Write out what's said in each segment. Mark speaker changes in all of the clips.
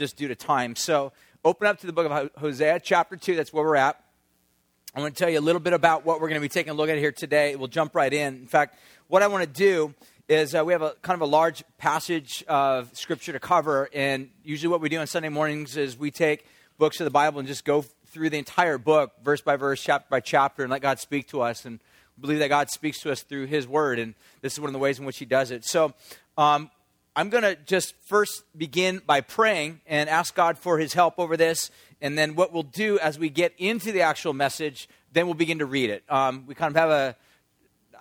Speaker 1: just due to time. So open up to the book of Hosea, chapter 2. That's where we're at. I want to tell you a little bit about what we're going to be taking a look at here today. We'll jump right in. In fact, what I want to do is uh, we have a kind of a large passage of scripture to cover, and usually what we do on Sunday mornings is we take books of the Bible and just go through the entire book, verse by verse, chapter by chapter, and let God speak to us. And believe that God speaks to us through His Word, and this is one of the ways in which He does it. So, um, I'm going to just first begin by praying and ask God for His help over this and then what we'll do as we get into the actual message, then we'll begin to read it. Um, we kind of have a,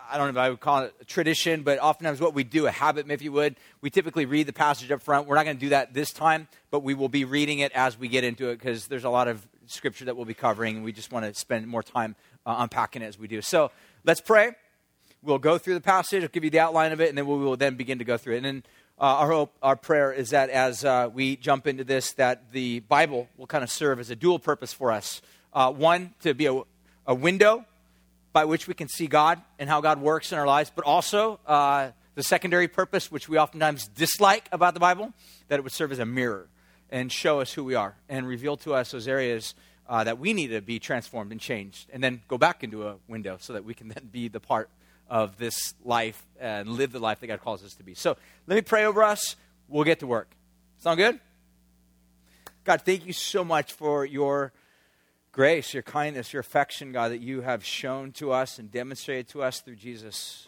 Speaker 1: I don't know if I would call it a tradition, but oftentimes what we do, a habit, if you would, we typically read the passage up front. We're not going to do that this time, but we will be reading it as we get into it because there's a lot of scripture that we'll be covering, and we just want to spend more time uh, unpacking it as we do. So let's pray. We'll go through the passage, I'll give you the outline of it, and then we will then begin to go through it. And then uh, our hope, our prayer is that as uh, we jump into this, that the Bible will kind of serve as a dual purpose for us. Uh, one, to be a, a, window by which we can see God and how God works in our lives, but also uh, the secondary purpose, which we oftentimes dislike about the Bible, that it would serve as a mirror and show us who we are and reveal to us those areas uh, that we need to be transformed and changed, and then go back into a window so that we can then be the part of this life and live the life that God calls us to be. So let me pray over us. We'll get to work. Sound good? God, thank you so much for your grace, your kindness, your affection, God, that you have shown to us and demonstrated to us through Jesus.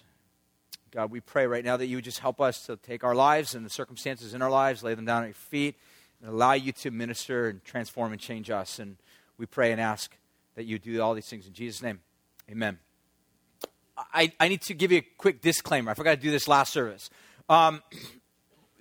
Speaker 1: God, we pray right now that you would just help us to take our lives and the circumstances in our lives, lay them down at your feet, and allow you to minister and transform and change us. And we pray and ask that you do all these things in Jesus' name. Amen. I, I need to give you a quick disclaimer. I forgot to do this last service. Um,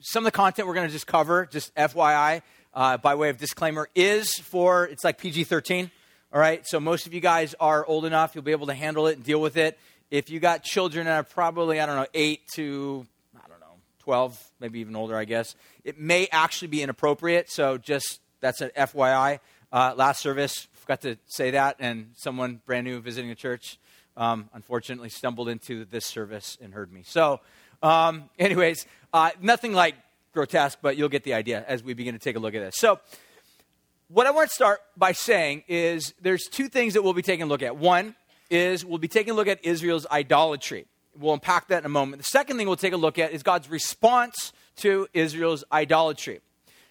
Speaker 1: some of the content we're going to just cover, just FYI, uh, by way of disclaimer, is for, it's like PG 13. All right, so most of you guys are old enough, you'll be able to handle it and deal with it. If you got children that are probably, I don't know, 8 to, I don't know, 12, maybe even older, I guess, it may actually be inappropriate. So just, that's an FYI. Uh, last service, forgot to say that, and someone brand new visiting a church um, unfortunately stumbled into this service and heard me. So, um, anyways, uh, nothing like grotesque, but you'll get the idea as we begin to take a look at this. So, what I want to start by saying is there's two things that we'll be taking a look at. One is we'll be taking a look at Israel's idolatry. We'll unpack that in a moment. The second thing we'll take a look at is God's response to Israel's idolatry.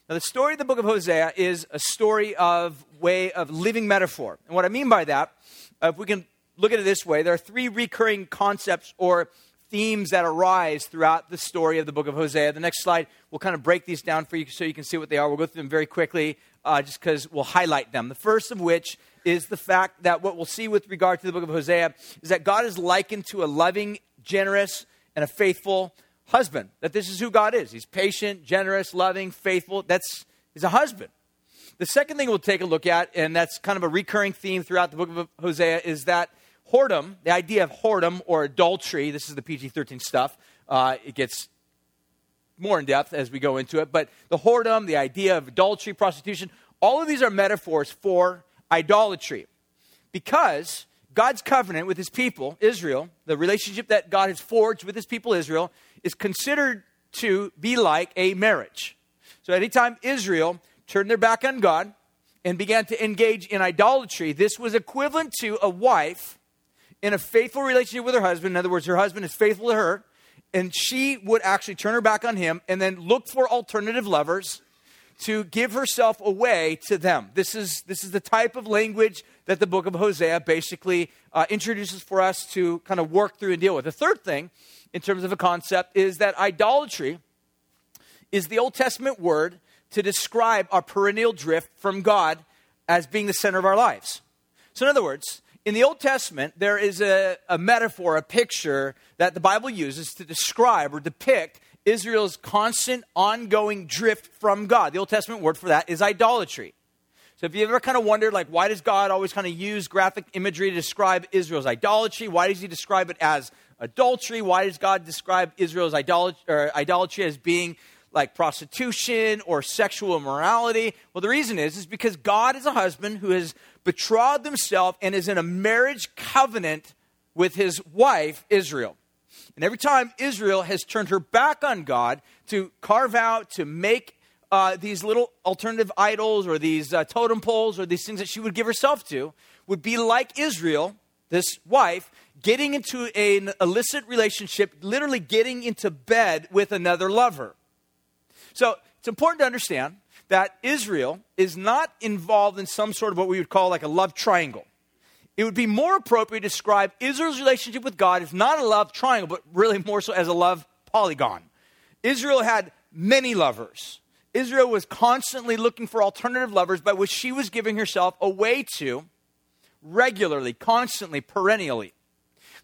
Speaker 1: Now, the story of the book of Hosea is a story of way of living metaphor. And what I mean by that, if we can look at it this way there are three recurring concepts or themes that arise throughout the story of the book of Hosea. The next slide, we'll kind of break these down for you so you can see what they are. We'll go through them very quickly uh, just because we'll highlight them. The first of which is the fact that what we'll see with regard to the book of Hosea is that God is likened to a loving, generous, and a faithful husband. That this is who God is. He's patient, generous, loving, faithful. That's he's a husband. The second thing we'll take a look at, and that's kind of a recurring theme throughout the book of Hosea, is that whoredom, the idea of whoredom or adultery, this is the PG 13 stuff. Uh, it gets more in depth as we go into it. But the whoredom, the idea of adultery, prostitution, all of these are metaphors for idolatry. Because God's covenant with his people, Israel, the relationship that God has forged with his people, Israel, is considered to be like a marriage. So anytime Israel turned their back on God and began to engage in idolatry, this was equivalent to a wife in a faithful relationship with her husband. In other words, her husband is faithful to her, and she would actually turn her back on him and then look for alternative lovers to give herself away to them. This is, this is the type of language that the book of Hosea basically uh, introduces for us to kind of work through and deal with. The third thing, in terms of a concept, is that idolatry is the Old Testament word to describe our perennial drift from God as being the center of our lives. So, in other words, in the Old Testament, there is a, a metaphor, a picture that the Bible uses to describe or depict Israel's constant, ongoing drift from God. The Old Testament word for that is idolatry. So if you ever kind of wondered, like, why does God always kind of use graphic imagery to describe Israel's idolatry? Why does he describe it as adultery? Why does God describe Israel's idolatry, idolatry as being like prostitution or sexual immorality? Well, the reason is, is because God is a husband who has betrothed himself and is in a marriage covenant with his wife, Israel. And every time Israel has turned her back on God to carve out, to make uh, these little alternative idols or these uh, totem poles or these things that she would give herself to would be like Israel, this wife, getting into an illicit relationship, literally getting into bed with another lover. So it's important to understand that Israel is not involved in some sort of what we would call like a love triangle. It would be more appropriate to describe Israel's relationship with God as not a love triangle, but really more so as a love polygon. Israel had many lovers. Israel was constantly looking for alternative lovers by which she was giving herself away to regularly, constantly, perennially.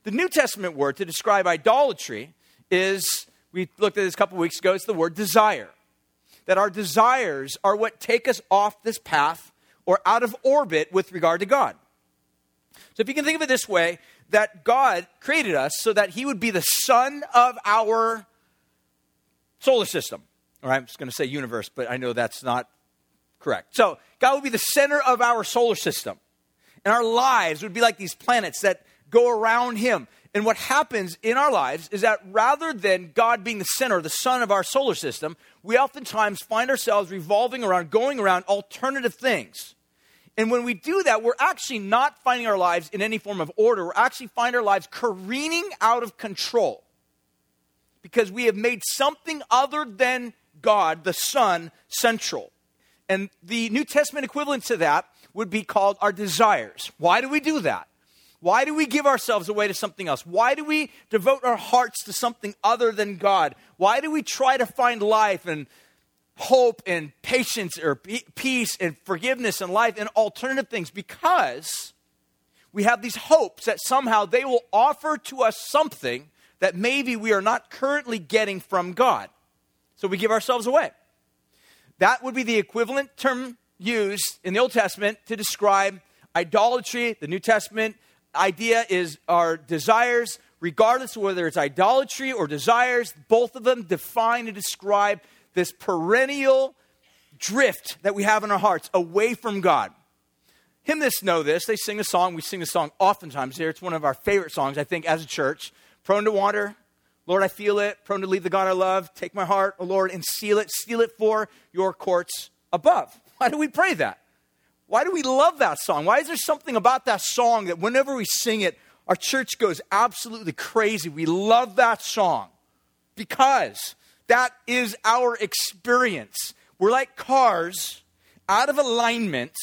Speaker 1: The New Testament word to describe idolatry is, we looked at this a couple weeks ago, it's the word desire. That our desires are what take us off this path or out of orbit with regard to God. So if you can think of it this way, that God created us so that He would be the sun of our solar system. Right, I'm just going to say universe, but I know that's not correct. So God would be the center of our solar system. And our lives would be like these planets that go around Him. And what happens in our lives is that rather than God being the center, the sun of our solar system, we oftentimes find ourselves revolving around, going around alternative things. And when we do that, we're actually not finding our lives in any form of order. We're actually finding our lives careening out of control because we have made something other than God, the Son, central. And the New Testament equivalent to that would be called our desires. Why do we do that? Why do we give ourselves away to something else? Why do we devote our hearts to something other than God? Why do we try to find life and hope and patience or peace and forgiveness and life and alternative things? Because we have these hopes that somehow they will offer to us something that maybe we are not currently getting from God. So we give ourselves away. That would be the equivalent term used in the Old Testament to describe idolatry. The New Testament idea is our desires, regardless of whether it's idolatry or desires, both of them define and describe this perennial drift that we have in our hearts away from God. Hymnists know this. They sing a song. We sing a song oftentimes here. It's one of our favorite songs, I think, as a church. Prone to wander. Lord, I feel it. Prone to leave the God I love. Take my heart, O Lord, and seal it. Seal it for your courts above. Why do we pray that? Why do we love that song? Why is there something about that song that whenever we sing it, our church goes absolutely crazy? We love that song because that is our experience. We're like cars out of alignment,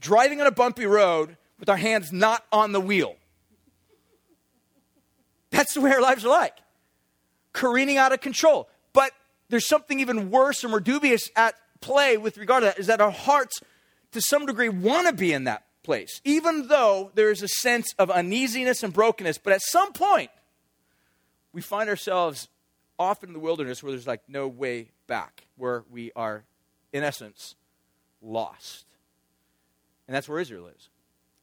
Speaker 1: driving on a bumpy road with our hands not on the wheel. That's the way our lives are like careening out of control. But there's something even worse or more dubious at play with regard to that is that our hearts to some degree, want to be in that place, even though there is a sense of uneasiness and brokenness. But at some point, we find ourselves off in the wilderness where there's like no way back, where we are, in essence, lost. And that's where Israel is.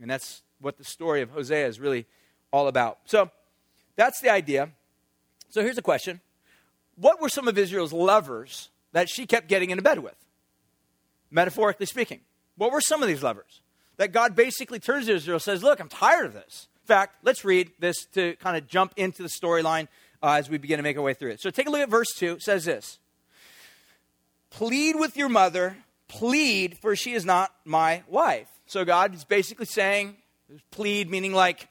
Speaker 1: And that's what the story of Hosea is really all about. So that's the idea. So here's a question What were some of Israel's lovers that she kept getting into bed with? Metaphorically speaking. What were some of these levers? That God basically turns to Israel says, Look, I'm tired of this. In fact, let's read this to kind of jump into the storyline uh, as we begin to make our way through it. So take a look at verse 2. It says this Plead with your mother, plead, for she is not my wife. So God is basically saying, plead, meaning like,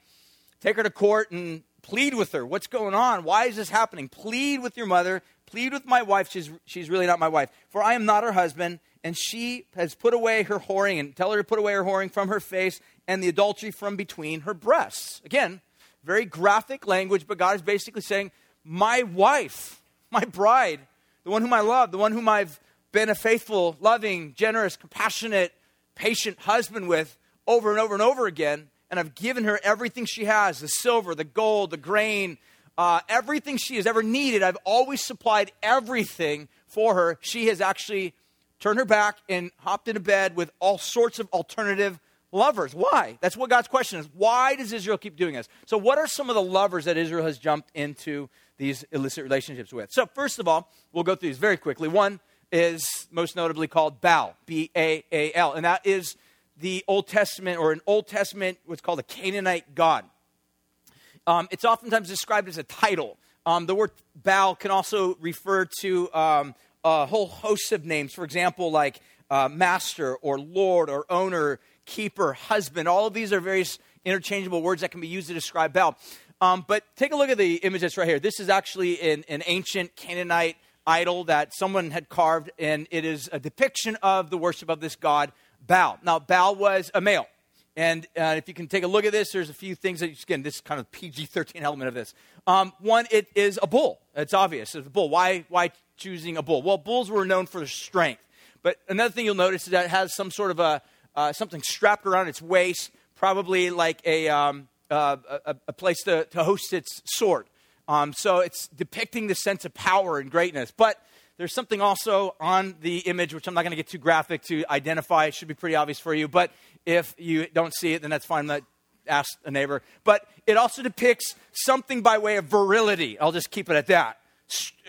Speaker 1: take her to court and plead with her. What's going on? Why is this happening? Plead with your mother, plead with my wife. She's, she's really not my wife. For I am not her husband, and she has put away her whoring, and tell her to put away her whoring from her face and the adultery from between her breasts. Again, very graphic language, but God is basically saying, My wife, my bride, the one whom I love, the one whom I've been a faithful, loving, generous, compassionate, patient husband with over and over and over again, and I've given her everything she has the silver, the gold, the grain, uh, everything she has ever needed. I've always supplied everything for her. She has actually turned her back and hopped into bed with all sorts of alternative lovers. Why? That's what God's question is. Why does Israel keep doing this? So, what are some of the lovers that Israel has jumped into these illicit relationships with? So, first of all, we'll go through these very quickly. One is most notably called Baal, B A A L, and that is the Old Testament or an Old Testament, what's called a Canaanite god. Um, it's oftentimes described as a title. Um, the word Baal can also refer to um, a whole host of names. For example, like uh, master or lord or owner, keeper, husband. All of these are various interchangeable words that can be used to describe Baal. Um, but take a look at the image that's right here. This is actually an, an ancient Canaanite idol that someone had carved, and it is a depiction of the worship of this god, Baal. Now, Baal was a male. And uh, if you can take a look at this, there's a few things that, again, this kind of PG 13 element of this. Um, one, it is a bull. It's obvious. It's a bull. Why, why choosing a bull? Well, bulls were known for their strength. But another thing you'll notice is that it has some sort of a, uh, something strapped around its waist, probably like a, um, uh, a, a, place to, to host its sword. Um, so it's depicting the sense of power and greatness. But there's something also on the image, which I'm not going to get too graphic to identify. It should be pretty obvious for you. But if you don't see it, then that's fine. ask a neighbor. But it also depicts something by way of virility. I'll just keep it at that.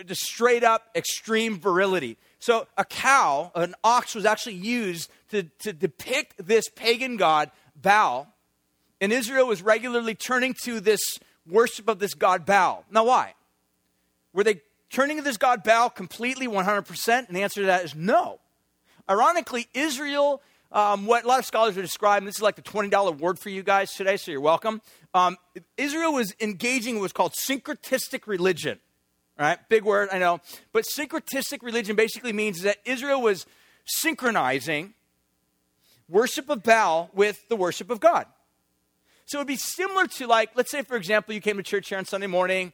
Speaker 1: Just straight up extreme virility. So a cow, an ox, was actually used to, to depict this pagan god, Baal. And Israel was regularly turning to this worship of this god Baal. Now, why? Were they turning to this god Baal completely 100%? And the answer to that is no. Ironically, Israel, um, what a lot of scholars are describing, this is like the $20 word for you guys today, so you're welcome. Um, Israel was engaging in what's called syncretistic religion. Right? Big word, I know. But syncretistic religion basically means that Israel was synchronizing worship of Baal with the worship of God. So it would be similar to, like, let's say, for example, you came to church here on Sunday morning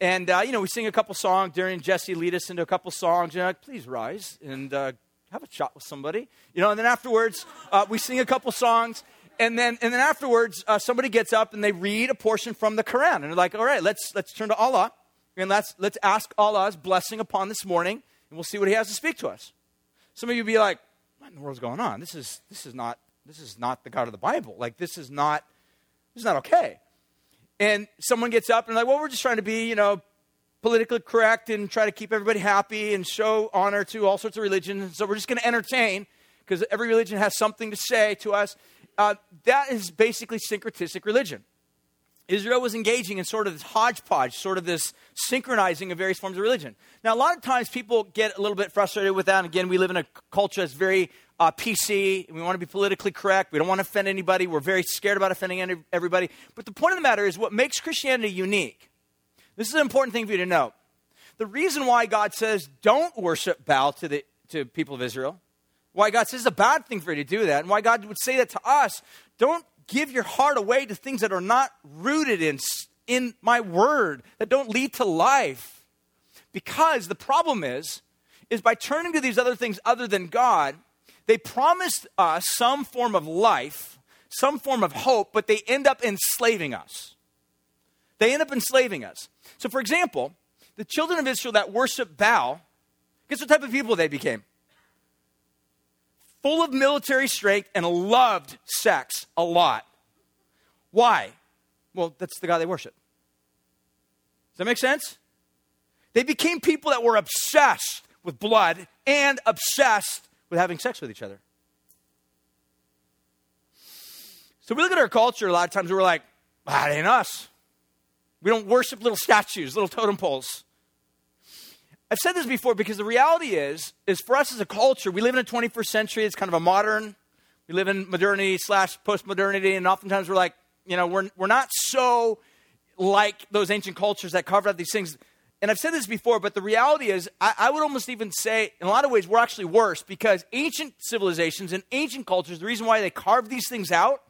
Speaker 1: and, uh, you know, we sing a couple songs during Jesse lead us into a couple songs. You're like, please rise and uh, have a chat with somebody. You know, and then afterwards, uh, we sing a couple songs. And then, and then afterwards, uh, somebody gets up and they read a portion from the Quran. And they're like, all right, let's, let's turn to Allah and let's, let's ask Allah's blessing upon this morning and we'll see what he has to speak to us. Some of you be like, what in the world's going on? This is, this is, not, this is not the God of the Bible. Like, this is not, this is not okay and someone gets up and like, well, we're just trying to be, you know, politically correct and try to keep everybody happy and show honor to all sorts of religions. So we're just going to entertain because every religion has something to say to us. Uh, that is basically syncretistic religion. Israel was engaging in sort of this hodgepodge, sort of this synchronizing of various forms of religion. Now, a lot of times people get a little bit frustrated with that. And again, we live in a culture that's very uh, PC. We want to be politically correct. We don't want to offend anybody. We're very scared about offending everybody. But the point of the matter is what makes Christianity unique. This is an important thing for you to know. The reason why God says don't worship Baal to the to people of Israel, why God says it's a bad thing for you to do that, and why God would say that to us, don't give your heart away to things that are not rooted in, in my word, that don't lead to life. Because the problem is, is by turning to these other things other than God, they promised us some form of life, some form of hope, but they end up enslaving us. They end up enslaving us. So, for example, the children of Israel that worship Baal, guess what type of people they became? Full of military strength and loved sex a lot. Why? Well, that's the God they worship. Does that make sense? They became people that were obsessed with blood and obsessed with having sex with each other. So we look at our culture a lot of times we're like, ah, that ain't us. We don't worship little statues, little totem poles. I've said this before because the reality is, is for us as a culture, we live in a 21st century. It's kind of a modern. We live in modernity slash postmodernity, and oftentimes we're like, you know, we're we're not so like those ancient cultures that carved out these things. And I've said this before, but the reality is, I, I would almost even say, in a lot of ways, we're actually worse because ancient civilizations and ancient cultures, the reason why they carved these things out,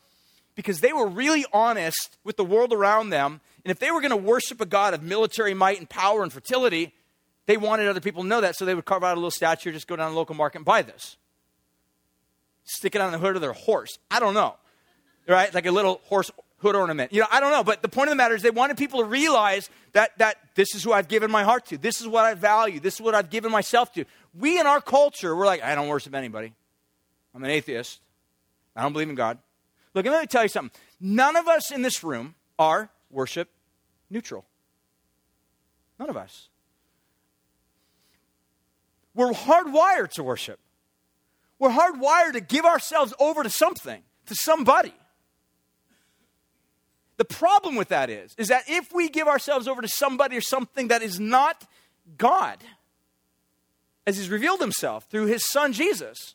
Speaker 1: because they were really honest with the world around them. And if they were going to worship a god of military might and power and fertility, they wanted other people to know that, so they would carve out a little statue, just go down to the local market and buy this. Stick it on the hood of their horse. I don't know. Right? Like a little horse hood ornament. You know, I don't know. But the point of the matter is they wanted people to realize that, that this is who I've given my heart to. This is what I value. This is what I've given myself to. We in our culture, we're like, I don't worship anybody. I'm an atheist. I don't believe in God. Look, let me tell you something. None of us in this room are worship neutral. None of us. We're hardwired to worship. We're hardwired to give ourselves over to something, to somebody. The problem with that is, is that if we give ourselves over to somebody or something that is not God, as he's revealed himself through his son Jesus.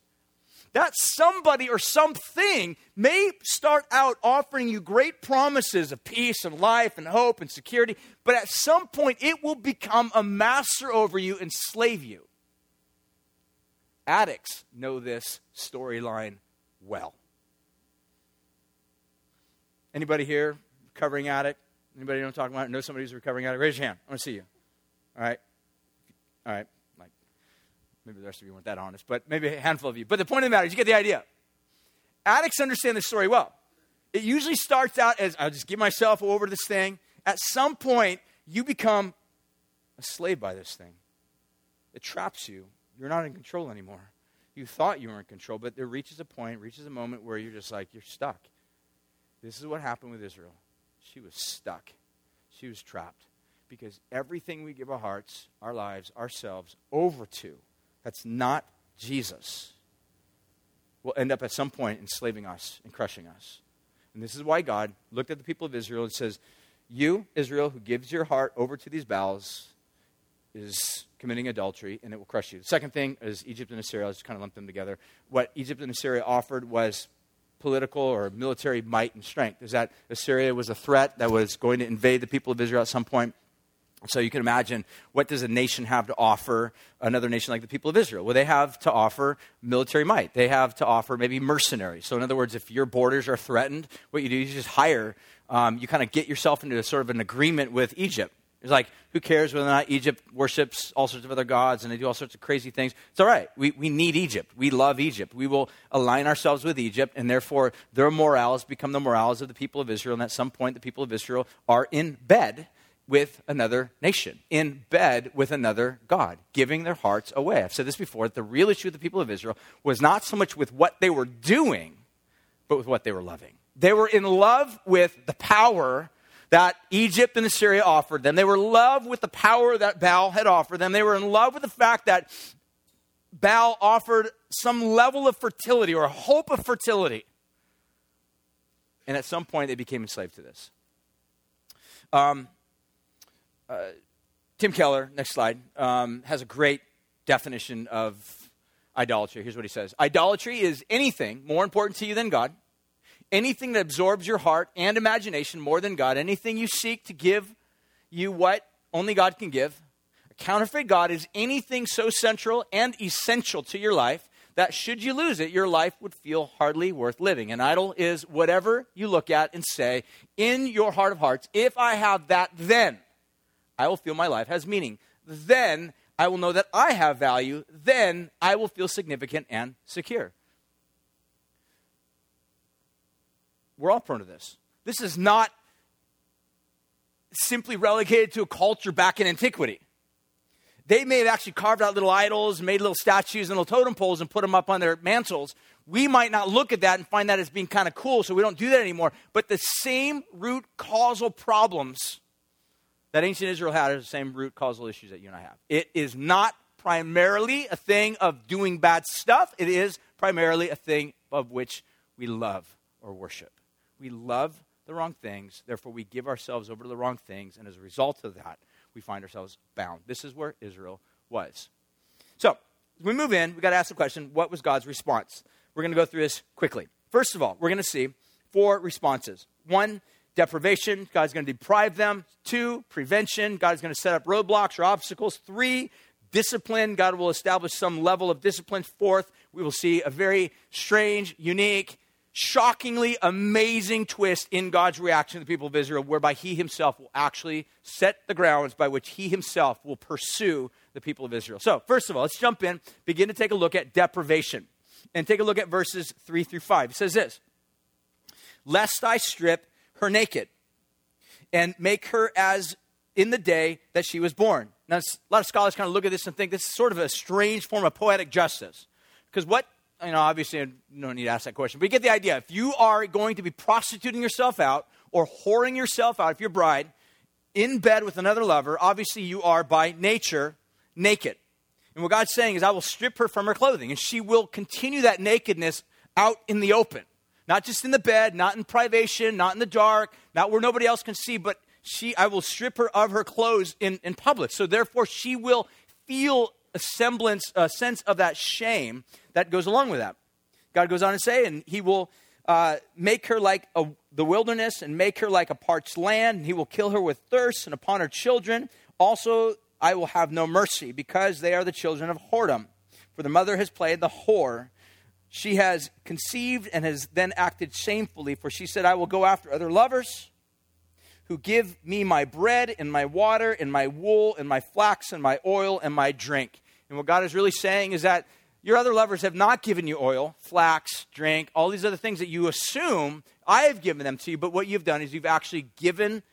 Speaker 1: That somebody or something may start out offering you great promises of peace and life and hope and security, but at some point it will become a master over you and slave you. Addicts know this storyline well. Anybody here recovering addict? Anybody know I'm talking about? Know somebody who's recovering addict? Raise your hand. I want to see you. All right. All right. Like, maybe the rest of you weren't that honest, but maybe a handful of you. But the point of the matter is, you get the idea. Addicts understand this story well. It usually starts out as I'll just give myself over to this thing. At some point, you become a slave by this thing. It traps you. You're not in control anymore. You thought you were in control, but there reaches a point, reaches a moment where you're just like, you're stuck. This is what happened with Israel. She was stuck, she was trapped. Because everything we give our hearts, our lives, ourselves over to, that's not Jesus, will end up at some point enslaving us and crushing us. And this is why God looked at the people of Israel and says, You, Israel, who gives your heart over to these Baals, is committing adultery and it will crush you. The second thing is Egypt and Assyria. Let's kind of lump them together. What Egypt and Assyria offered was political or military might and strength. Is that Assyria was a threat that was going to invade the people of Israel at some point. So you can imagine what does a nation have to offer another nation like the people of Israel? Well, they have to offer military might. They have to offer maybe mercenaries. So in other words, if your borders are threatened, what you do is you just hire. Um, you kind of get yourself into a sort of an agreement with Egypt. It's like, who cares whether or not Egypt worships all sorts of other gods and they do all sorts of crazy things? It's all right. We, we need Egypt. We love Egypt. We will align ourselves with Egypt, and therefore their morals become the morals of the people of Israel. And at some point, the people of Israel are in bed with another nation, in bed with another God, giving their hearts away. I've said this before the real issue with the people of Israel was not so much with what they were doing, but with what they were loving. They were in love with the power that Egypt and Assyria offered them. They were in love with the power that Baal had offered them. They were in love with the fact that Baal offered some level of fertility or hope of fertility. And at some point, they became enslaved to this. Um, uh, Tim Keller, next slide, um, has a great definition of idolatry. Here's what he says Idolatry is anything more important to you than God anything that absorbs your heart and imagination more than God, anything you seek to give you what only God can give. A counterfeit God is anything so central and essential to your life that should you lose it, your life would feel hardly worth living. An idol is whatever you look at and say, in your heart of hearts, if I have that, then I will feel my life has meaning. Then I will know that I have value. Then I will feel significant and secure. We're all prone to this. This is not simply relegated to a culture back in antiquity. They may have actually carved out little idols, made little statues and little totem poles and put them up on their mantles. We might not look at that and find that as being kind of cool, so we don't do that anymore. But the same root causal problems that ancient Israel had are the same root causal issues that you and I have. It is not primarily a thing of doing bad stuff, it is primarily a thing of which we love or worship. We love the wrong things, therefore, we give ourselves over to the wrong things, and as a result of that, we find ourselves bound. This is where Israel was. So, we move in, we've got to ask the question what was God's response? We're going to go through this quickly. First of all, we're going to see four responses. One, deprivation, God's going to deprive them. Two, prevention, God's going to set up roadblocks or obstacles. Three, discipline, God will establish some level of discipline. Fourth, we will see a very strange, unique, shockingly amazing twist in God's reaction to the people of Israel, whereby he himself will actually set the grounds by which he himself will pursue the people of Israel. So, first of all, let's jump in, begin to take a look at deprivation, and take a look at verses 3 through 5. It says this Lest I strip her naked and make her as in the day that she was born. Now, a lot of scholars kind of look at this and think this is sort of a strange form of poetic justice. Because what you know, obviously, don't need to ask that question, but you get the idea. If you are going to be prostituting yourself out or whoring yourself out, if you're bride, in bed with another lover, obviously you are by nature naked. And what God's saying is, I will strip her from her clothing, and she will continue that nakedness out in the open. Not just in the bed, not in privation, not in the dark, not where nobody else can see, but she, I will strip her of her clothes in, in public. So therefore, she will feel a semblance, a sense of that shame that goes along with that. God goes on to say, and He will uh, make her like a, the wilderness and make her like a parched land, and He will kill her with thirst, and upon her children also I will have no mercy, because they are the children of whoredom. For the mother has played the whore. She has conceived and has then acted shamefully, for she said, I will go after other lovers who give me my bread and my water and my wool and my flax and my oil and my drink. And what God is really saying is that your other lovers have not given you oil, flax, drink, all these other things that you assume I have given them to you, but what you've done is you've actually given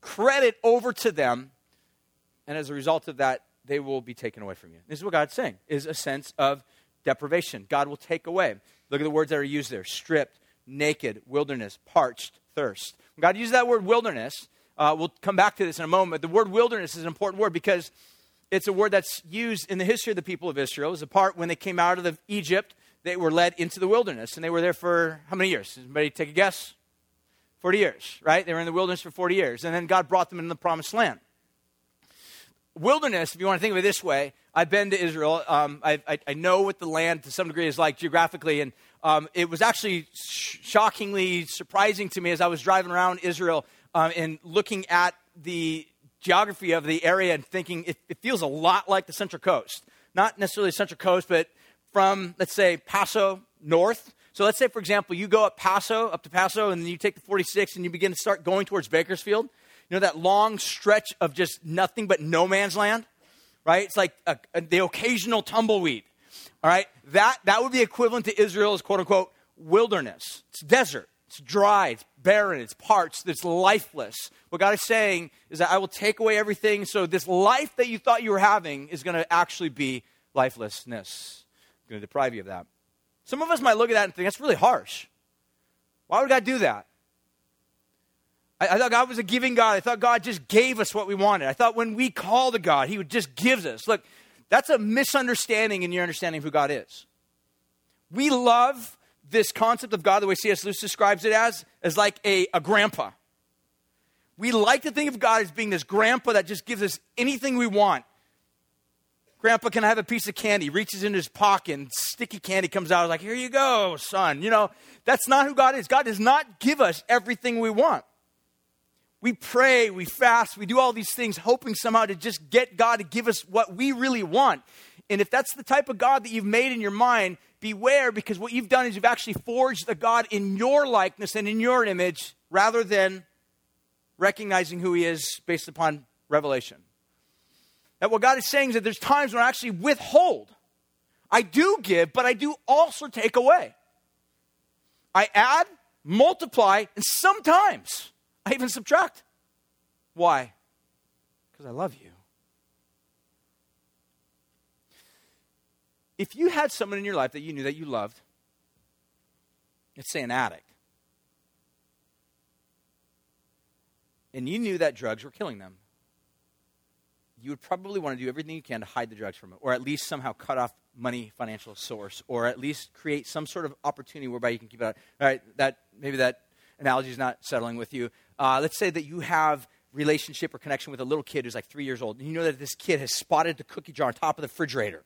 Speaker 1: credit over to them, and as a result of that, they will be taken away from you. This is what God's saying, is a sense of deprivation. God will take away. Look at the words that are used there stripped, naked, wilderness, parched, thirst. When God uses that word wilderness, uh, we'll come back to this in a moment. The word wilderness is an important word because it's a word that's used in the history of the people of Israel. It was a part when they came out of the Egypt, they were led into the wilderness. And they were there for how many years? Anybody take a guess? 40 years, right? They were in the wilderness for 40 years. And then God brought them into the promised land. Wilderness, if you want to think of it this way, I've been to Israel. Um, I, I, I, know what the land to some degree is like geographically. And um, it was actually sh- shockingly surprising to me as I was driving around Israel um, and looking at the geography of the area and thinking it, it, feels a lot like the Central Coast. Not necessarily the Central Coast, but from, let's say, Paso north. So let's say, for example, you go up Paso, up to Paso, and then you take the 46 and you begin to start going towards Bakersfield. You know that long stretch of just nothing but no man's land? Right? It's like a, a, the occasional tumbleweed. All right? That, that would be equivalent to Israel's quote unquote wilderness. It's desert, it's dry, it's barren, it's parched, it's lifeless. What God is saying is that I will take away everything, so this life that you thought you were having is going to actually be lifelessness. I'm going to deprive you of that. Some of us might look at that and think that's really harsh. Why would God do that? I, I, thought God was a giving God. I thought God just gave us what we wanted. I thought when we call to God, He would just give us. Look, that's a misunderstanding in your understanding of who God is. We love this concept of God, the way C.S. Lewis describes it as, as like a, a grandpa. We like to think of God as being this grandpa that just gives us anything we want. Grandpa can I have a piece of candy, reaches into his pocket, and sticky candy comes out. Like, here you go, son. You know, that's not who God is. God does not give us everything we want. We pray, we fast, we do all these things, hoping somehow to just get God to give us what we really want. And if that's the type of God that you've made in your mind, beware because what you've done is you've actually forged a God in your likeness and in your image rather than recognizing who He is based upon revelation. That what God is saying is that there's times when I actually withhold. I do give, but I do also take away. I add, multiply, and sometimes I even subtract. Why? Because I love you. If you had someone in your life that you knew that you loved, let's say an addict, and you knew that drugs were killing them, you would probably want to do everything you can to hide the drugs from it, or at least somehow cut off money financial source, or at least create some sort of opportunity whereby you can keep it out. All right, that maybe that analogy is not settling with you. Uh, let's say that you have relationship or connection with a little kid who's like three years old, and you know that this kid has spotted the cookie jar on top of the refrigerator.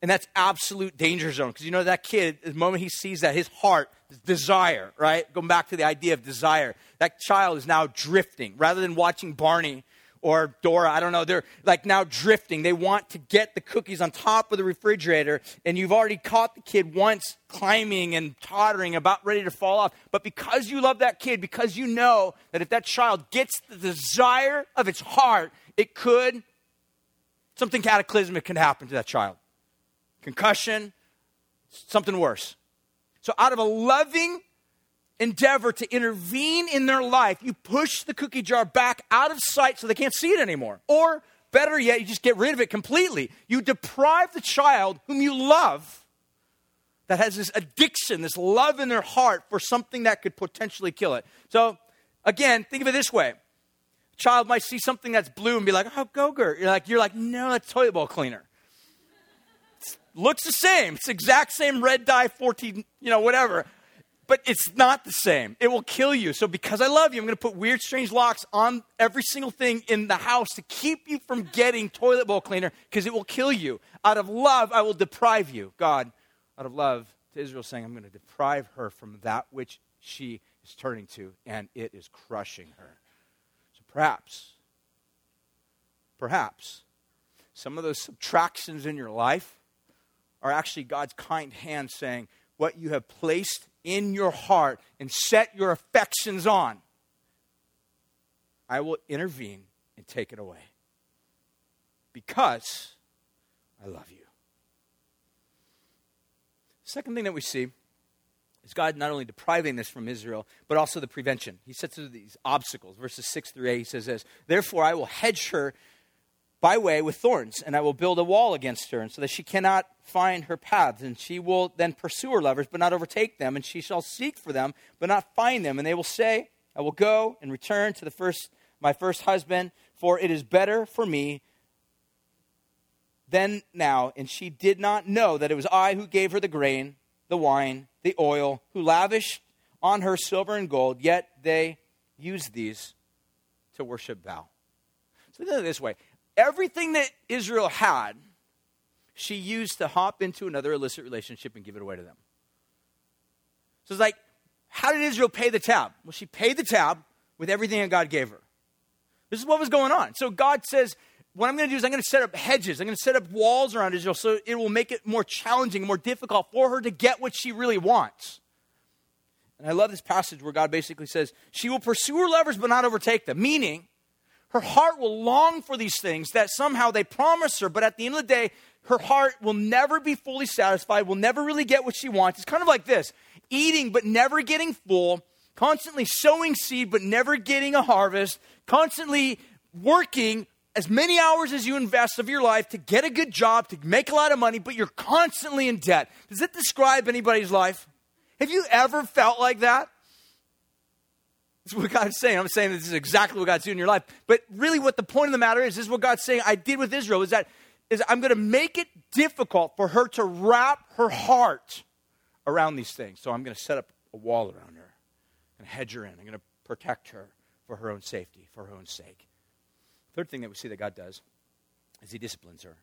Speaker 1: And that's absolute danger zone because you know that kid, the moment he sees that, his heart, desire, right? Going back to the idea of desire, that child is now drifting. Rather than watching Barney or Dora, I don't know, they're like now drifting. They want to get the cookies on top of the refrigerator, and you've already caught the kid once climbing and tottering, about ready to fall off. But because you love that kid, because you know that if that child gets the desire of its heart, it could, something cataclysmic can happen to that child concussion, something worse. So, out of a loving endeavor to intervene in their life, you push the cookie jar back out of sight so they can't see it anymore. Or better yet, you just get rid of it completely. You deprive the child whom you love that has this addiction, this love in their heart for something that could potentially kill it. So, again, think of it this way. A child might see something that's blue and be like, oh, Go-Gurt. You're like, you're like, no, that's toilet bowl cleaner. Looks the same. It's the exact same red dye 14, you know, whatever but it's not the same. It will kill you. So, because I love you, I'm going to put weird, strange locks on every single thing in the house to keep you from getting toilet bowl cleaner because it will kill you. Out of love, I will deprive you. God, out of love to Israel, saying, I'm going to deprive her from that which she is turning to, and it is crushing her. So, perhaps, perhaps, some of those subtractions in your life are actually God's kind hand saying, What you have placed in your heart and set your affections on, I will intervene and take it away. Because I love you. Second thing that we see is God not only depriving this from Israel, but also the prevention. He sets these obstacles. Verses 6 through 8, he says this Therefore, I will hedge her by way with thorns, and I will build a wall against her, and so that she cannot find her paths. And she will then pursue her lovers, but not overtake them, and she shall seek for them, but not find them. And they will say, I will go and return to the first, my first husband, for it is better for me than now. And she did not know that it was I who gave her the grain, the wine, the oil, who lavished on her silver and gold, yet they used these to worship Baal. So think of it this way everything that Israel had, she used to hop into another illicit relationship and give it away to them. So it's like, how did Israel pay the tab? Well, she paid the tab with everything that God gave her. This is what was going on. So God says, what I'm going to do is I'm going to set up hedges. I'm going to set up walls around Israel so it will make it more challenging, more difficult for her to get what she really wants. And I love this passage where God basically says, She will pursue her lovers but not overtake them. Meaning, her heart will long for these things that somehow they promise her, but at the end of the day, her heart will never be fully satisfied, will never really get what she wants. It's kind of like this eating but never getting full, constantly sowing seed but never getting a harvest, constantly working as many hours as you invest of your life to get a good job, to make a lot of money, but you're constantly in debt. Does it describe anybody's life? Have you ever felt like that? That's what God's saying. I'm saying this is exactly what God's doing in your life. But really, what the point of the matter is, this is what God's saying I did with Israel is that is I'm going to make it difficult for her to wrap her heart around these things. So I'm going to set up a wall around her and hedge her in. I'm going to protect her for her own safety, for her own sake. Third thing that we see that God does is He disciplines her.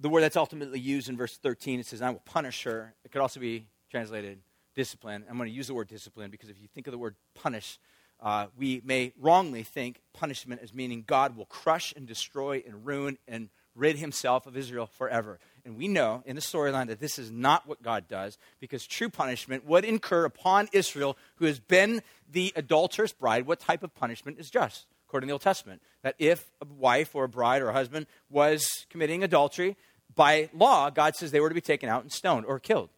Speaker 1: The word that's ultimately used in verse 13, it says, I will punish her. It could also be translated discipline. I'm going to use the word discipline because if you think of the word punish, uh, we may wrongly think punishment as meaning God will crush and destroy and ruin and rid himself of Israel forever. And we know in the storyline that this is not what God does because true punishment would incur upon Israel, who has been the adulterous bride, what type of punishment is just, according to the Old Testament. That if a wife or a bride or a husband was committing adultery, by law, God says they were to be taken out and stoned or killed.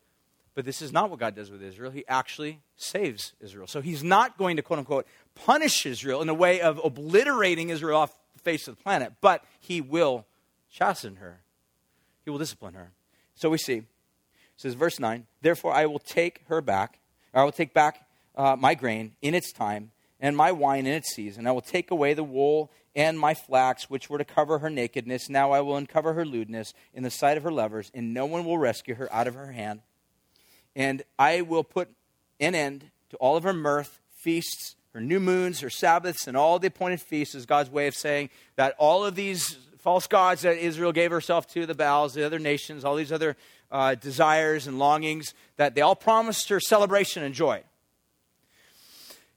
Speaker 1: But this is not what God does with Israel. He actually saves Israel. So he's not going to, quote unquote, punish Israel in a way of obliterating Israel off the face of the planet, but he will chasten her. He will discipline her. So we see, it says, verse 9, Therefore I will take her back, I will take back uh, my grain in its time, and my wine in its season. I will take away the wool and my flax, which were to cover her nakedness. Now I will uncover her lewdness in the sight of her lovers, and no one will rescue her out of her hand and I will put an end to all of her mirth, feasts, her new moons, her Sabbaths, and all the appointed feasts is God's way of saying that all of these false gods that Israel gave herself to, the Baals, the other nations, all these other uh, desires and longings, that they all promised her celebration and joy.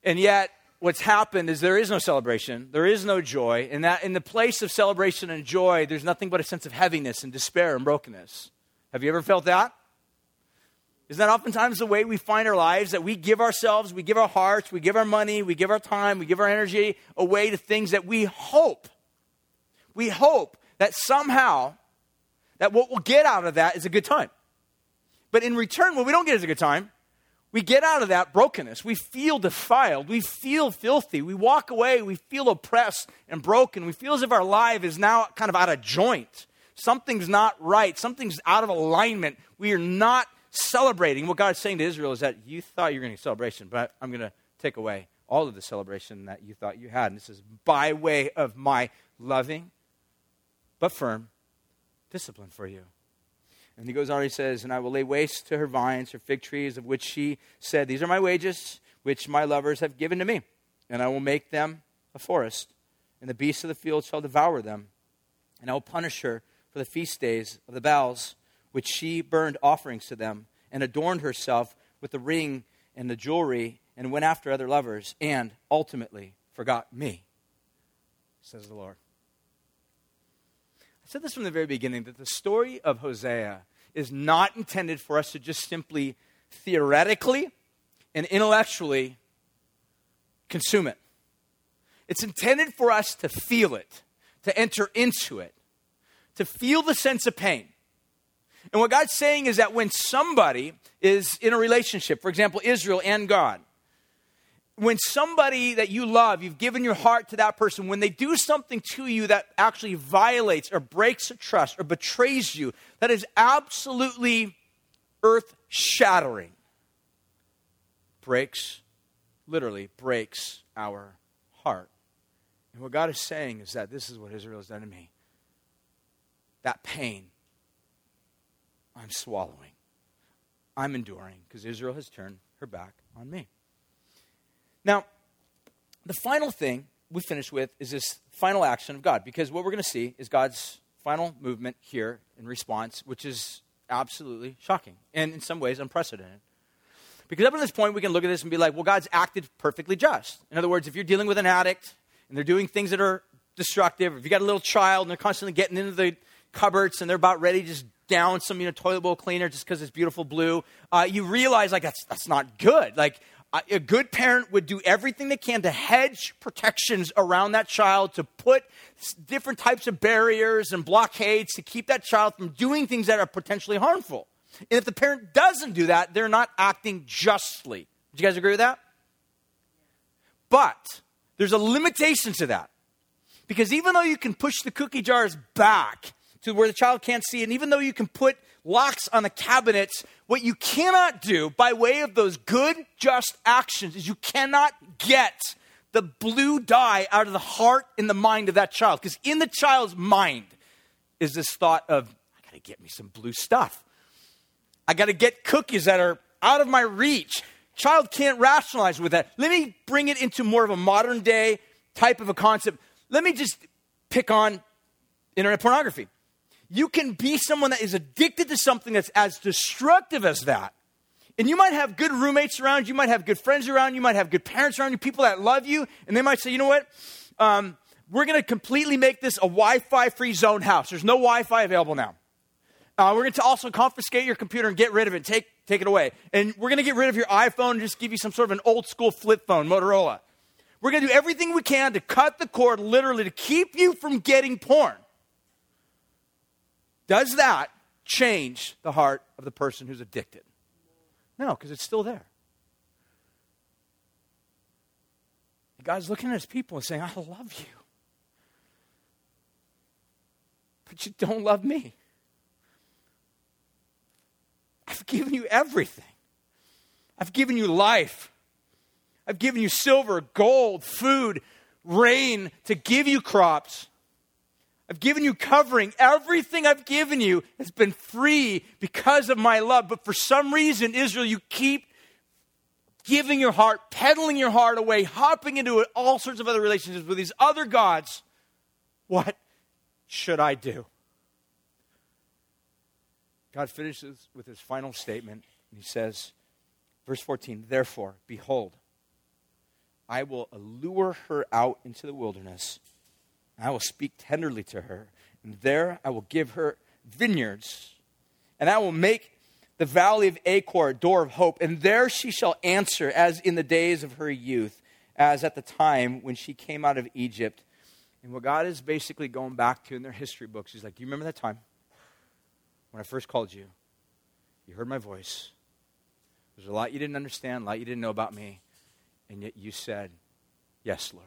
Speaker 1: And yet, what's happened is there is no celebration, there is no joy, and that in the place of celebration and joy, there's nothing but a sense of heaviness and despair and brokenness. Have you ever felt that? Isn't that oftentimes the way we find our lives? That we give ourselves, we give our hearts, we give our money, we give our time, we give our energy away to things that we hope, we hope that somehow that what we'll get out of that is a good time. But in return, what we don't get is a good time. We get out of that brokenness. We feel defiled. We feel filthy. We walk away. We feel oppressed and broken. We feel as if our life is now kind of out of joint. Something's not right. Something's out of alignment. We are not celebrating. What God's saying to Israel is that you thought you were going to celebration, but I'm going to take away all of the celebration that you thought you had. And this is by way of my loving but firm discipline for you. And he goes on, he says, And I will lay waste to her vines, her fig trees, of which she said, These are my wages, which my lovers have given to me. And I will make them a forest, and the beasts of the field shall devour them. And I will punish her for the feast days of the Baals, which she burned offerings to them, and adorned herself with the ring and the jewelry, and went after other lovers, and ultimately forgot me, says the Lord. I said this from the very beginning that the story of Hosea is not intended for us to just simply theoretically and intellectually consume it. It's intended for us to feel it, to enter into it, to feel the sense of pain. And what God's saying is that when somebody is in a relationship, for example, Israel and God, when somebody that you love, you've given your heart to that person, when they do something to you that actually violates or breaks a trust or betrays you, that is absolutely earth shattering. Breaks, literally breaks our heart. And what God is saying is that this is what Israel has done to me. That pain, I'm swallowing. I'm enduring because Israel has turned her back on me. Now, the final thing we finish with is this final action of God, because what we're going to see is God's final movement here in response, which is absolutely shocking and in some ways unprecedented. Because up to this point, we can look at this and be like, well, God's acted perfectly just. In other words, if you're dealing with an addict and they're doing things that are destructive, if you got a little child and they're constantly getting into the cupboards and they're about ready to just down some you know toilet bowl cleaner just because it's beautiful blue, uh, you realize like that's that's not good. Like a good parent would do everything they can to hedge protections around that child, to put different types of barriers and blockades to keep that child from doing things that are potentially harmful. And if the parent doesn't do that, they're not acting justly. Do you guys agree with that? But there's a limitation to that. Because even though you can push the cookie jars back to where the child can't see, and even though you can put locks on the cabinets, what you cannot do by way of those good, just actions is you cannot get the blue dye out of the heart and the mind of that child. Because in the child's mind is this thought of, I gotta get me some blue stuff. I gotta get cookies that are out of my reach. Child can't rationalize with that. Let me bring it into more of a modern day type of a concept. Let me just pick on internet pornography. You can be someone that is addicted to something that's as destructive as that. And you might have good roommates around, you might have good friends around, you might have good parents around you, people that love you, and they might say, you know what? Um, we're going to completely make this a Wi Fi free zone house. There's no Wi Fi available now. Uh, we're going to also confiscate your computer and get rid of it, take, take it away. And we're going to get rid of your iPhone and just give you some sort of an old school flip phone, Motorola. We're going to do everything we can to cut the cord, literally, to keep you from getting porn. Does that change the heart of the person who's addicted? No, because it's still there. God's looking at his people and saying, I love you. But you don't love me. I've given you everything. I've given you life. I've given you silver, gold, food, rain to give you crops. I've given you covering. Everything I've given you has been free because of my love. But for some reason, Israel, you keep giving your heart, peddling your heart away, hopping into all sorts of other relationships with these other gods. What should I do? God finishes with his final statement. And he says, verse 14, Therefore, behold, I will allure her out into the wilderness I will speak tenderly to her, and there I will give her vineyards, and I will make the valley of Achor a door of hope, and there she shall answer as in the days of her youth, as at the time when she came out of Egypt. And what God is basically going back to in their history books, He's like, Do you remember that time when I first called you? You heard my voice. There's a lot you didn't understand, a lot you didn't know about me, and yet you said, Yes, Lord.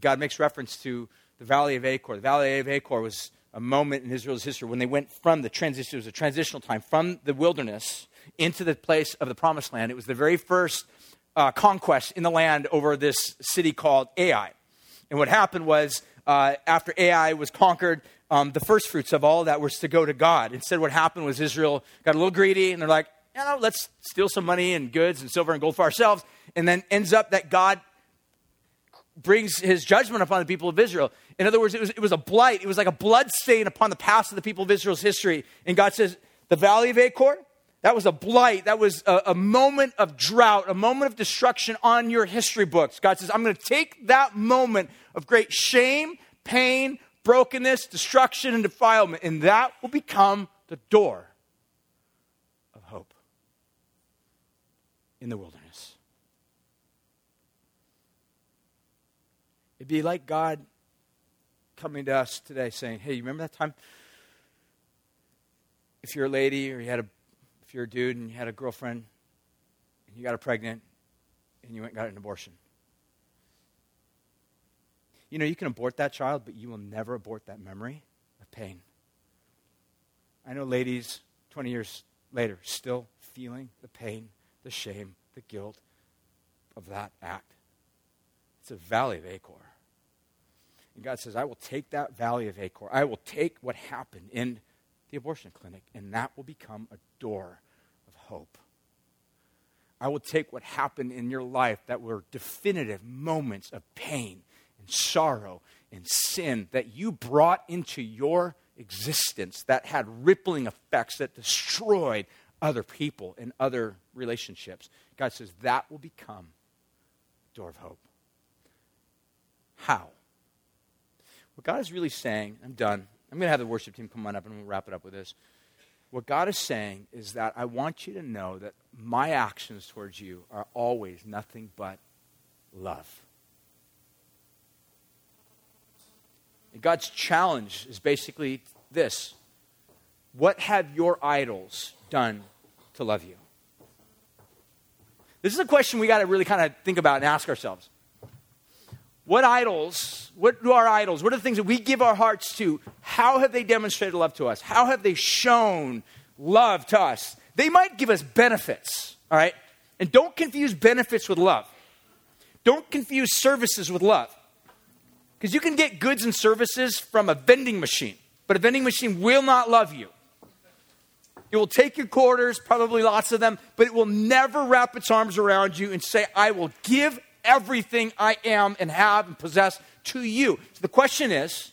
Speaker 1: God makes reference to the Valley of Achor. The Valley of Achor was a moment in Israel's history when they went from the transition, it was a transitional time, from the wilderness into the place of the promised land. It was the very first uh, conquest in the land over this city called Ai. And what happened was, uh, after Ai was conquered, um, the first fruits of all that was to go to God. Instead, what happened was Israel got a little greedy and they're like, you know, let's steal some money and goods and silver and gold for ourselves. And then ends up that God brings his judgment upon the people of Israel. In other words, it was, it was a blight. It was like a blood stain upon the past of the people of Israel's history. And God says, the valley of Achor, that was a blight. That was a, a, moment of drought, a moment of destruction on your history books. God says, I'm going to take that moment of great shame, pain, brokenness, destruction, and defilement, and that will become the door of hope in the wilderness. It'd be like God coming to us today saying, Hey, you remember that time? If you're a lady or you had a if you're a dude and you had a girlfriend and you got her pregnant and you went and got an abortion. You know, you can abort that child, but you will never abort that memory of pain. I know ladies 20 years later still feeling the pain, the shame, the guilt of that act. It's a valley of Achor. And God says, I will take that valley of Achor. I will take what happened in the abortion clinic, and that will become a door of hope. I will take what happened in your life that were definitive moments of pain and sorrow and sin that you brought into your existence that had rippling effects that destroyed other people and other relationships. God says that will become a door of hope. How? What God is really saying, I'm done. I'm going to have the worship team come on up and we'll wrap it up with this. What God is saying is that I want you to know that my actions towards you are always nothing but love. And God's challenge is basically this What have your idols done to love you? This is a question we got to really kind of think about and ask ourselves. What idols, what do our idols, what are the things that we give our hearts to? How have they demonstrated love to us? How have they shown love to us? They might give us benefits, all right? And don't confuse benefits with love. Don't confuse services with love. Because you can get goods and services from a vending machine, but a vending machine will not love you. It will take your quarters, probably lots of them, but it will never wrap its arms around you and say, I will give everything I am and have and possess to you. So the question is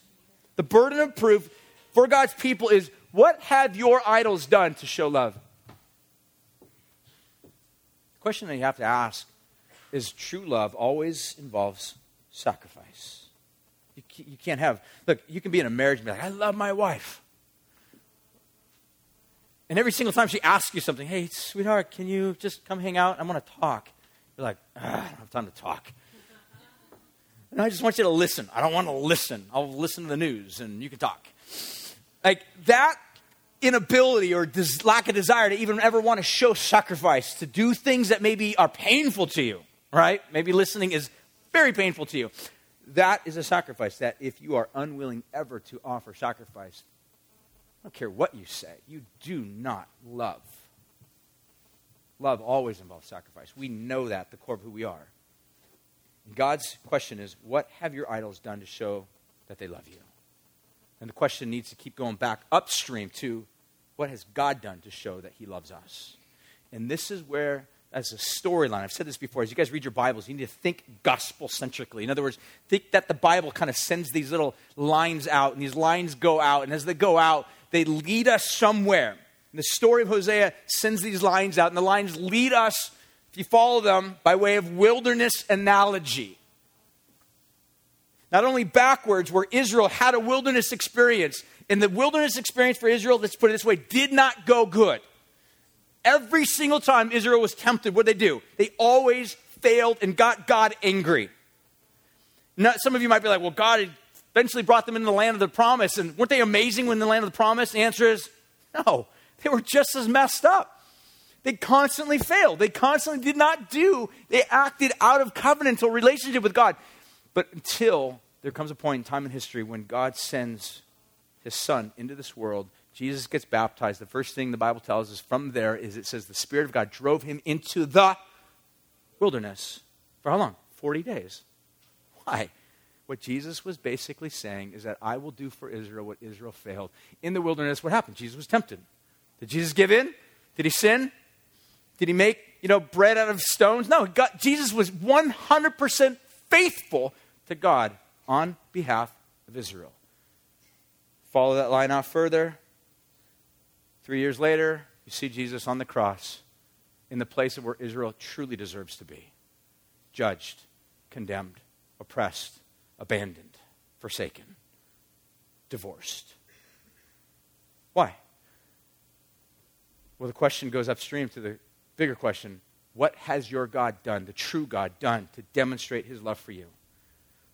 Speaker 1: the burden of proof for God's people is what have your idols done to show love? The question that you have to ask is true love always involves sacrifice. You, can't have, look, you can be in a marriage and be like, I love my wife. And every single time she asks you something, hey, sweetheart, can you just come hang out? I want to talk. You're like, ah, I don't have time to talk. And I just want you to listen. I don't want to listen. I'll listen to the news and you can talk. Like that inability or des- lack of desire to even ever want to show sacrifice, to do things that maybe are painful to you, right? Maybe listening is very painful to you. That is a sacrifice that if you are unwilling ever to offer sacrifice, I don't care what you say, you do not love. Love always involves sacrifice. We know that, the core of who we are. God's question is, what have your idols done to show that they love you? And the question needs to keep going back upstream to what has God done to show that he loves us? And this is where as a storyline. I've said this before. As you guys read your Bibles, you need to think gospel centrically. In other words, think that the Bible kind of sends these little lines out, and these lines go out, and as they go out, they lead us somewhere. And the story of Hosea sends these lines out, and the lines lead us, if you follow them, by way of wilderness analogy. Not only backwards, where Israel had a wilderness experience, and the wilderness experience for Israel, let's put it this way, did not go good. Every single time Israel was tempted, what did they do? They always failed and got God angry. Now, some of you might be like, well, God eventually brought them into the land of the promise. And weren't they amazing when the land of the promise? The answer is no. They were just as messed up. They constantly failed. They constantly did not do, they acted out of covenantal relationship with God. But until there comes a point in time in history when God sends his son into this world Jesus gets baptized. The first thing the Bible tells us from there is it says the Spirit of God drove him into the wilderness. For how long? 40 days. Why? What Jesus was basically saying is that I will do for Israel what Israel failed. In the wilderness, what happened? Jesus was tempted. Did Jesus give in? Did he sin? Did he make, you know, bread out of stones? No, God, Jesus was 100% faithful to God on behalf of Israel. Follow that line out further. Three years later, you see Jesus on the cross in the place of where Israel truly deserves to be judged, condemned, oppressed, abandoned, forsaken, divorced. Why? Well, the question goes upstream to the bigger question what has your God done, the true God, done to demonstrate his love for you?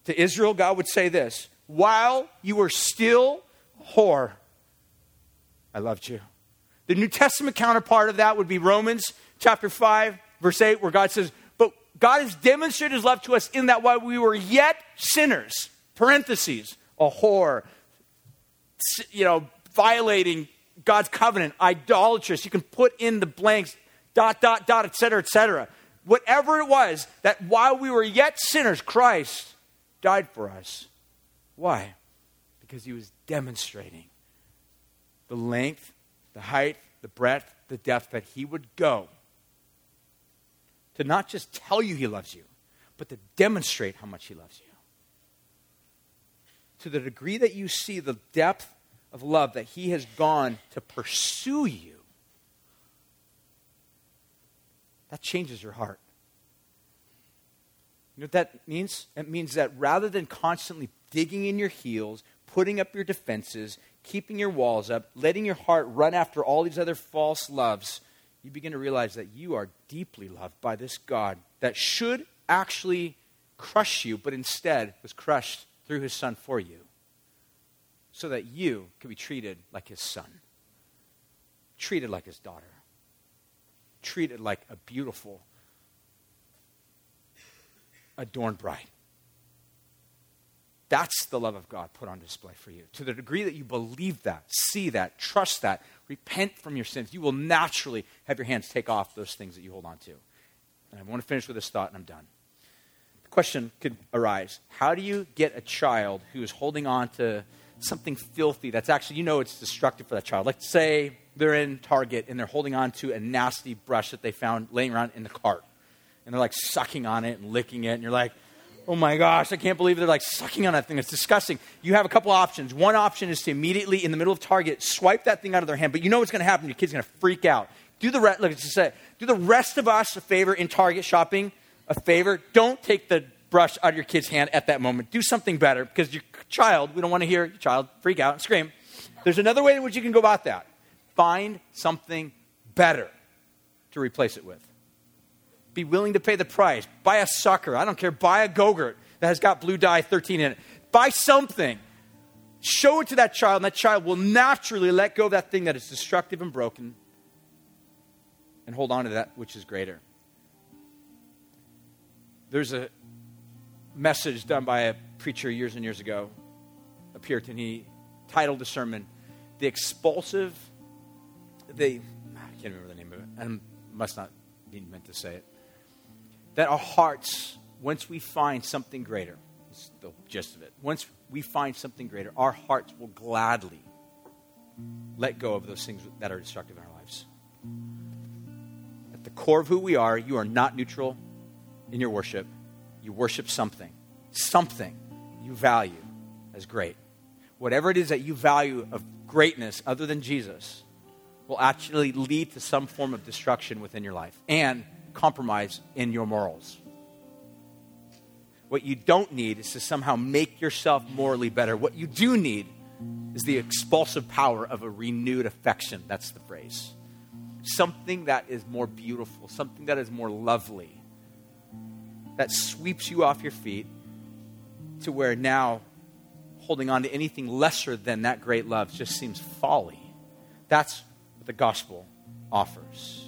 Speaker 1: To Israel, God would say this While you were still whore, I loved you. The New Testament counterpart of that would be Romans chapter 5, verse 8, where God says, But God has demonstrated his love to us in that while we were yet sinners, parentheses, a whore, you know, violating God's covenant, idolatrous. You can put in the blanks, dot, dot, dot, etc., etc. Whatever it was, that while we were yet sinners, Christ died for us. Why? Because he was demonstrating the length, the height, the breadth, the depth that he would go to not just tell you he loves you, but to demonstrate how much he loves you. To the degree that you see the depth of love that he has gone to pursue you, that changes your heart. You know what that means? It means that rather than constantly digging in your heels, putting up your defenses, keeping your walls up, letting your heart run after all these other false loves, you begin to realize that you are deeply loved by this God that should actually crush you, but instead was crushed through his son for you, so that you could be treated like his son, treated like his daughter, treated like a beautiful, adorned bride. That's the love of God put on display for you. To the degree that you believe that, see that, trust that, repent from your sins, you will naturally have your hands take off those things that you hold on to. And I want to finish with this thought, and I'm done. The question could arise How do you get a child who is holding on to something filthy that's actually, you know, it's destructive for that child? Like, say they're in Target and they're holding on to a nasty brush that they found laying around in the cart. And they're like sucking on it and licking it, and you're like, oh my gosh, I can't believe they're like sucking on that thing. It's disgusting. You have a couple options. One option is to immediately, in the middle of Target, swipe that thing out of their hand. But you know what's going to happen. Your kid's going to freak out. Do the rest. Look, just say, do the rest of us a favor in Target shopping. A favor. Don't take the brush out of your kid's hand at that moment. Do something better because your child. We don't want to hear your child freak out and scream. There's another way in which you can go about that. Find something better to replace it with be willing to pay the price. Buy a sucker. I don't care. Buy a Go-Gurt that has got blue dye 13 in it. Buy something. Show it to that child, and that child will naturally let go of that thing that is destructive and broken and hold on to that which is greater. There's a message done by a preacher years and years ago, a Puritan. He titled the sermon, The Expulsive, the, I can't remember the name of it. I must not be meant to say it that our hearts, once we find something greater, is the gist of it. Once we find something greater, our hearts will gladly let go of those things that are destructive in our lives. At the core of who we are, you are not neutral in your worship. You worship something, something you value as great. Whatever it is that you value of greatness other than Jesus will actually lead to some form of destruction within your life. And compromise in your morals. What you don't need is to somehow make yourself morally better. What you do need is the expulsive power of a renewed affection. That's the phrase. Something that is more beautiful, something that is more lovely, that sweeps you off your feet to where now holding on to anything lesser than that great love just seems folly. That's what the gospel offers.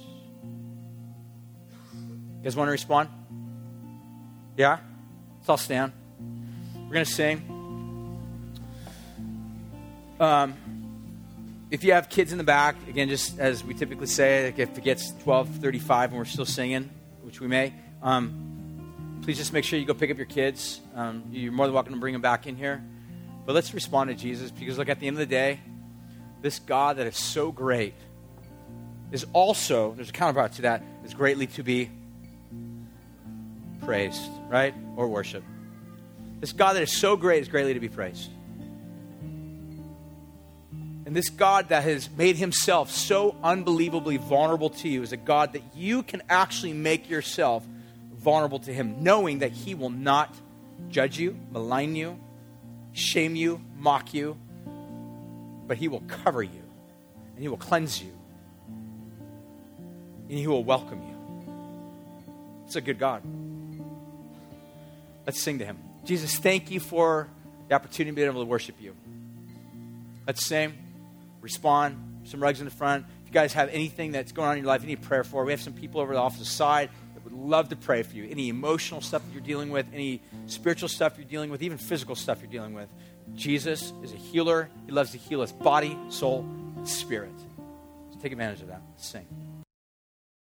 Speaker 1: You guys want to respond? Yeah? Let's all stand. We're going to sing. Um, if you have kids in the back, again, just as we typically say, if it gets 12:35 and we're still singing, which we may, um, please just make sure you go pick up your kids. Um, you're more than welcome to bring them back in here. But let's respond to Jesus because, look, at the end of the day, this God that is so great is also, there's a counterpart to that, is greatly to be praised, right? Or worshiped. This God that is so great is greatly to be praised. And this God that has made himself so unbelievably vulnerable to you is a God that you can actually make yourself vulnerable to him, knowing that he will not judge you, malign you, shame you, mock you, but he will cover you and he will cleanse you and he will welcome you. It's a good God. Let's sing to him. Jesus, thank you for the opportunity to be able to worship you. Let's sing respond. Some rugs in the front. If you guys have anything that's going on in your life you need prayer for, we have some people over the office side love to pray for you. Any emotional stuff that you're dealing with, any spiritual stuff you're dealing with, even physical stuff you're dealing with. Jesus is a healer. He loves to heal us body, soul, spirit. So take advantage of that. Sing.